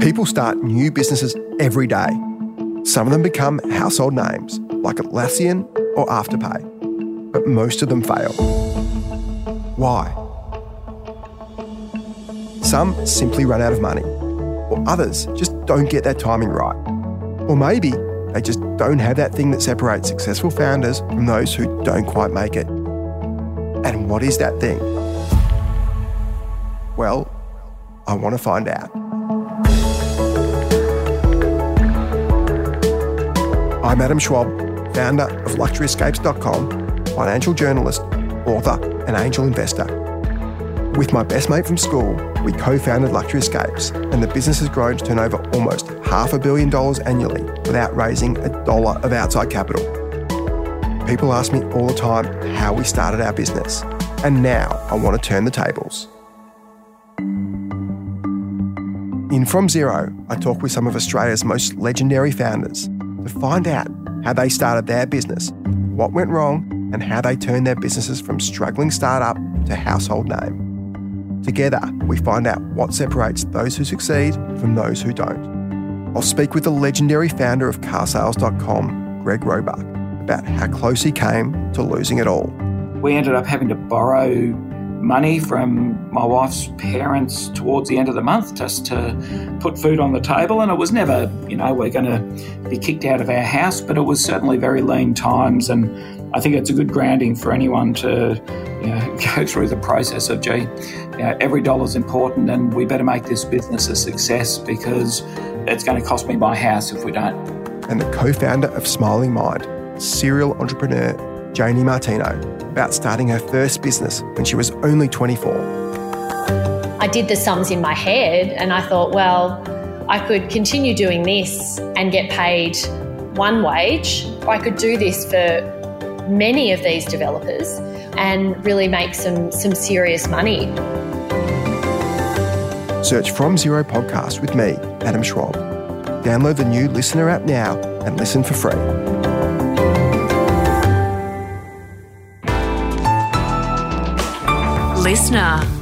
People start new businesses every day. Some of them become household names, like Atlassian or Afterpay, but most of them fail. Why? Some simply run out of money, or others just don't get their timing right. Or maybe they just don't have that thing that separates successful founders from those who don't quite make it. And what is that thing? Well, I want to find out. I'm Adam Schwab, founder of LuxuryEscapes.com, financial journalist, author, and angel investor. With my best mate from school, we co founded Luxury Escapes, and the business has grown to turn over almost half a billion dollars annually without raising a dollar of outside capital. People ask me all the time how we started our business, and now I want to turn the tables. In From Zero, I talk with some of Australia's most legendary founders to find out how they started their business, what went wrong, and how they turned their businesses from struggling startup to household name. Together, we find out what separates those who succeed from those who don't. I'll speak with the legendary founder of carsales.com, Greg Roebuck, about how close he came to losing it all. We ended up having to borrow money from my wife's parents towards the end of the month just to put food on the table. And it was never, you know, we're going to be kicked out of our house, but it was certainly very lean times. And I think it's a good grounding for anyone to you know, go through the process of, gee, you know, every dollar is important and we better make this business a success because it's going to cost me my house if we don't. And the co founder of Smiling Mind, serial entrepreneur Janie Martino, about starting her first business when she was only 24. I did the sums in my head and I thought, well, I could continue doing this and get paid one wage, or I could do this for many of these developers and really make some, some serious money. Search From Zero Podcast with me, Adam Schwab. Download the new LiSTNR app now and listen for free. LiSTNR.